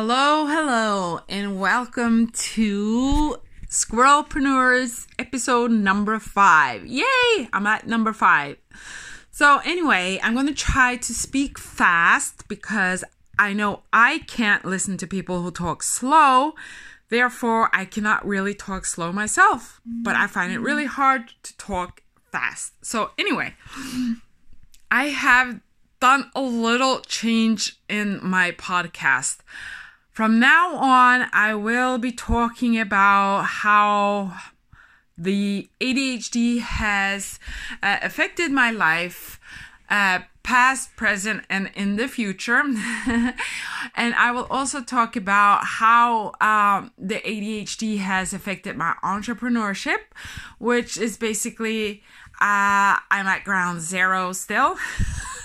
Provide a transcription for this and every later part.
Hello, hello, and welcome to Squirrelpreneurs episode number five. Yay! I'm at number five. So, anyway, I'm going to try to speak fast because I know I can't listen to people who talk slow. Therefore, I cannot really talk slow myself, but I find it really hard to talk fast. So, anyway, I have done a little change in my podcast. From now on, I will be talking about how the ADHD has uh, affected my life, uh, past, present, and in the future. and I will also talk about how um, the ADHD has affected my entrepreneurship, which is basically uh, I'm at ground zero still.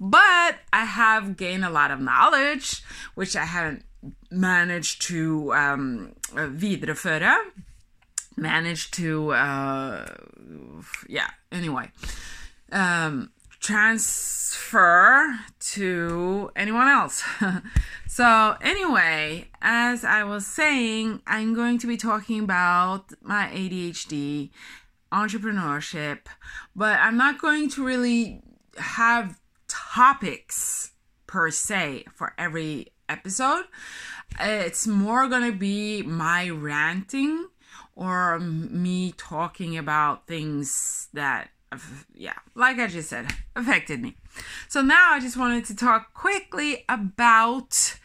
but I have gained a lot of knowledge, which I haven't managed to um, videreföra. Managed to, uh, yeah, anyway, um, transfer to anyone else. so, anyway, as I was saying, I'm going to be talking about my ADHD, entrepreneurship, but I'm not going to really have topics per se for every episode. It's more going to be my ranting or me talking about things that, yeah, like I just said, affected me. So now I just wanted to talk quickly about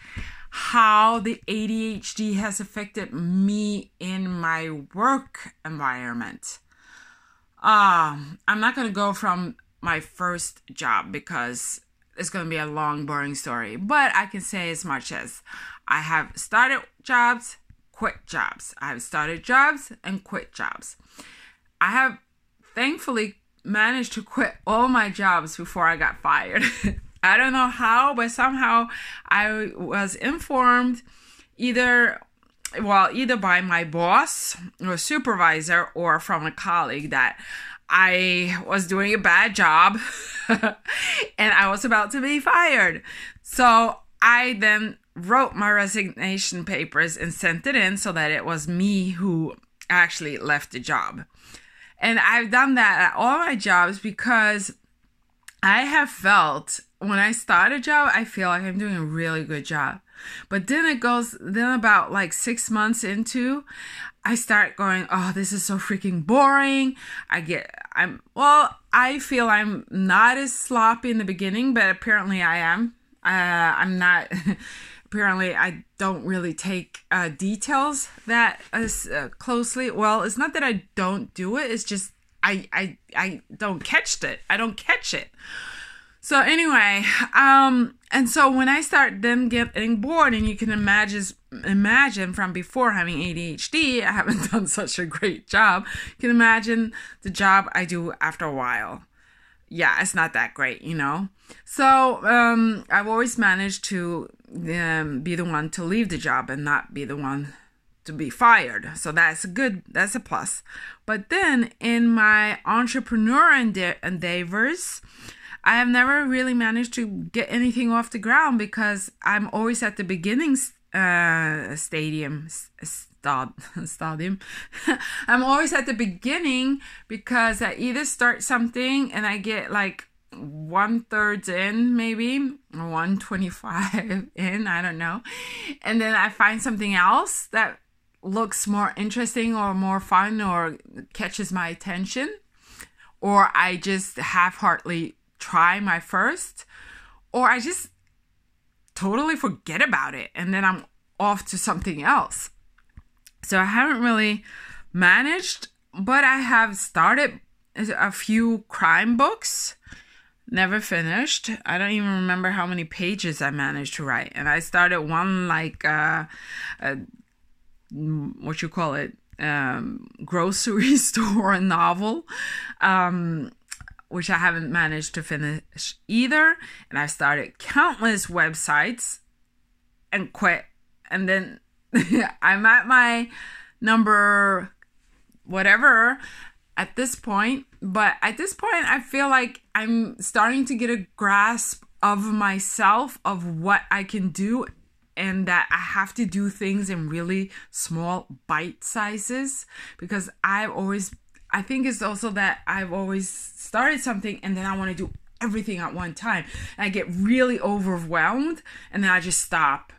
how the ADHD has affected me in my work environment. Um, I'm not going to go from my first job because it's going to be a long, boring story. But I can say as much as I have started jobs, quit jobs. I have started jobs and quit jobs. I have thankfully managed to quit all my jobs before I got fired. I don't know how, but somehow I was informed either well, either by my boss or supervisor or from a colleague that I was doing a bad job and I was about to be fired. So I then wrote my resignation papers and sent it in so that it was me who actually left the job. And I've done that at all my jobs because I have felt when I start a job, I feel like I'm doing a really good job. But then it goes, then about like six months into, I start going, oh, this is so freaking boring. I get, I'm, well, I feel I'm not as sloppy in the beginning, but apparently I am. Uh, I'm not, apparently I don't really take uh, details that as uh, closely. Well, it's not that I don't do it, it's just I, I, I don't catch it. I don't catch it. So anyway, um, and so when I start then getting bored, and you can imagine imagine from before having ADHD, I haven't done such a great job. You can imagine the job I do after a while. Yeah, it's not that great, you know. So um, I've always managed to um, be the one to leave the job and not be the one to be fired. So that's a good, that's a plus. But then in my entrepreneur endeavors, I have never really managed to get anything off the ground because I'm always at the beginning uh, stadium stad, stadium. I'm always at the beginning because I either start something and I get like one third in, maybe 125 in, I don't know, and then I find something else that looks more interesting or more fun or catches my attention, or I just half heartedly try my first, or I just totally forget about it and then I'm off to something else. So I haven't really managed, but I have started a few crime books. Never finished. I don't even remember how many pages I managed to write. And I started one like uh, uh what you call it, um, grocery store novel. Um, which I haven't managed to finish either. And I've started countless websites and quit. And then I'm at my number whatever at this point. But at this point, I feel like I'm starting to get a grasp of myself, of what I can do and that I have to do things in really small bite sizes because I've always I think it's also that I've always started something and then I want to do everything at one time. And I get really overwhelmed and then I just stop.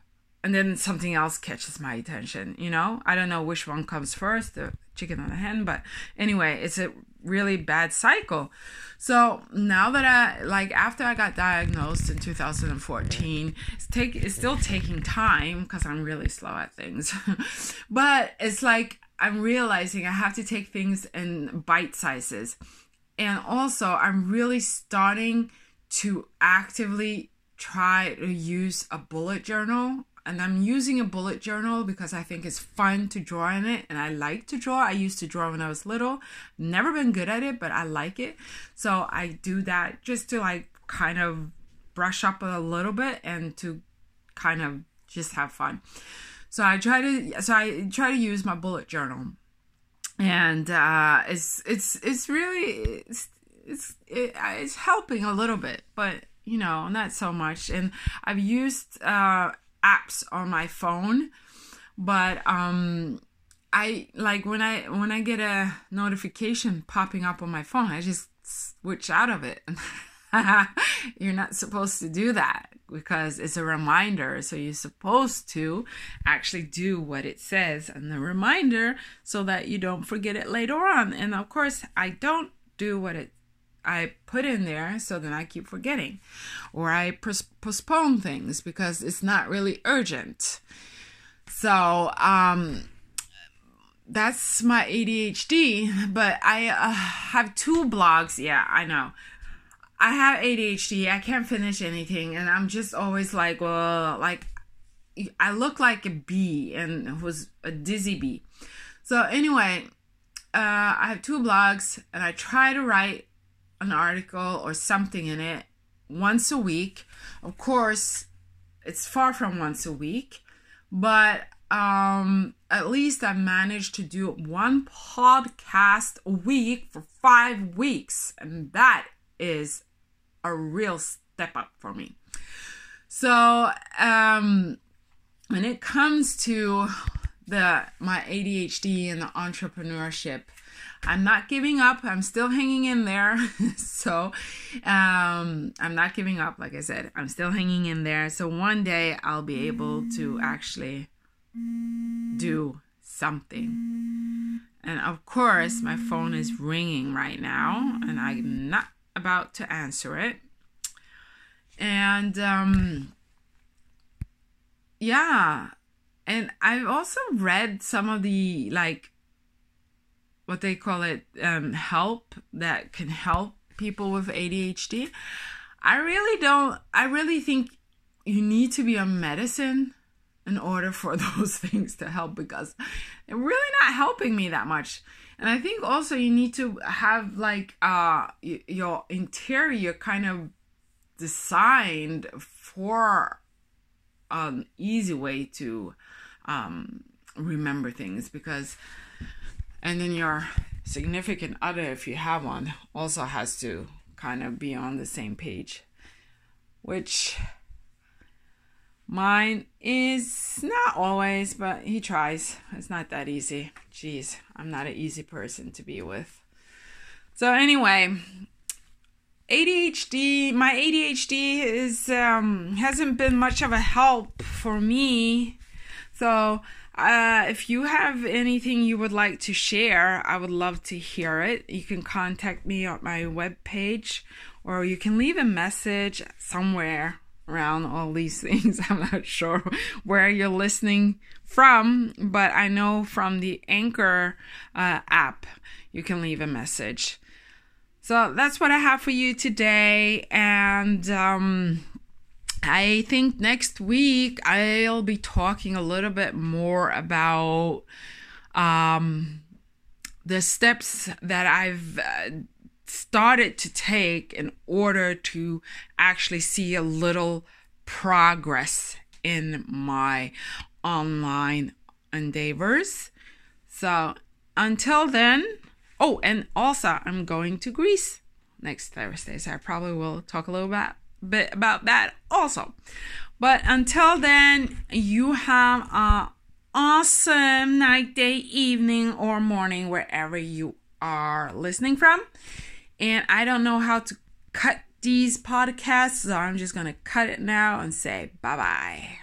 And then something else catches my attention, you know? I don't know which one comes first, the chicken or the hen, but anyway, it's a really bad cycle. So now that I like after I got diagnosed in 2014, it's take it's still taking time because I'm really slow at things. but it's like I'm realizing I have to take things in bite sizes. And also, I'm really starting to actively try to use a bullet journal. And I'm using a bullet journal because I think it's fun to draw in it and I like to draw. I used to draw when I was little. Never been good at it, but I like it. So I do that just to like kind of brush up a little bit and to kind of just have fun. So I try to so I try to use my bullet journal, and uh, it's it's it's really it's it's it, it's helping a little bit, but you know not so much. And I've used uh, apps on my phone, but um, I like when I when I get a notification popping up on my phone, I just switch out of it. You're not supposed to do that because it's a reminder. So you're supposed to actually do what it says in the reminder so that you don't forget it later on. And of course, I don't do what it I put in there so then I keep forgetting or I postpone things because it's not really urgent. So, um that's my ADHD, but I uh, have two blogs. Yeah, I know. I have ADHD. I can't finish anything, and I'm just always like, well, like I look like a bee, and was a dizzy bee. So anyway, uh, I have two blogs, and I try to write an article or something in it once a week. Of course, it's far from once a week, but um, at least I managed to do one podcast a week for five weeks, and that is a real step up for me. So, um, when it comes to the my ADHD and the entrepreneurship, I'm not giving up. I'm still hanging in there. so, um, I'm not giving up. Like I said, I'm still hanging in there. So one day I'll be able to actually do something. And of course, my phone is ringing right now, and I'm not about to answer it. And um, yeah, and I've also read some of the like what they call it um, help that can help people with ADHD. I really don't, I really think you need to be on medicine in order for those things to help because they're really not helping me that much and i think also you need to have like uh your interior kind of designed for an easy way to um remember things because and then your significant other if you have one also has to kind of be on the same page which Mine is not always, but he tries. It's not that easy. Jeez, I'm not an easy person to be with. So anyway, ADHD, my ADHD is um hasn't been much of a help for me. So uh, if you have anything you would like to share, I would love to hear it. You can contact me on my webpage or you can leave a message somewhere around all these things. I'm not sure where you're listening from, but I know from the Anchor uh, app you can leave a message. So that's what I have for you today. And um, I think next week I'll be talking a little bit more about um, the steps that I've uh, started to take in order to actually see a little progress in my online endeavors. So until then, oh, and also I'm going to Greece next Thursday, so I probably will talk a little about bit about that also. But until then, you have a awesome night, day, evening, or morning, wherever you are listening from. And I don't know how to cut these podcasts, so I'm just gonna cut it now and say bye bye.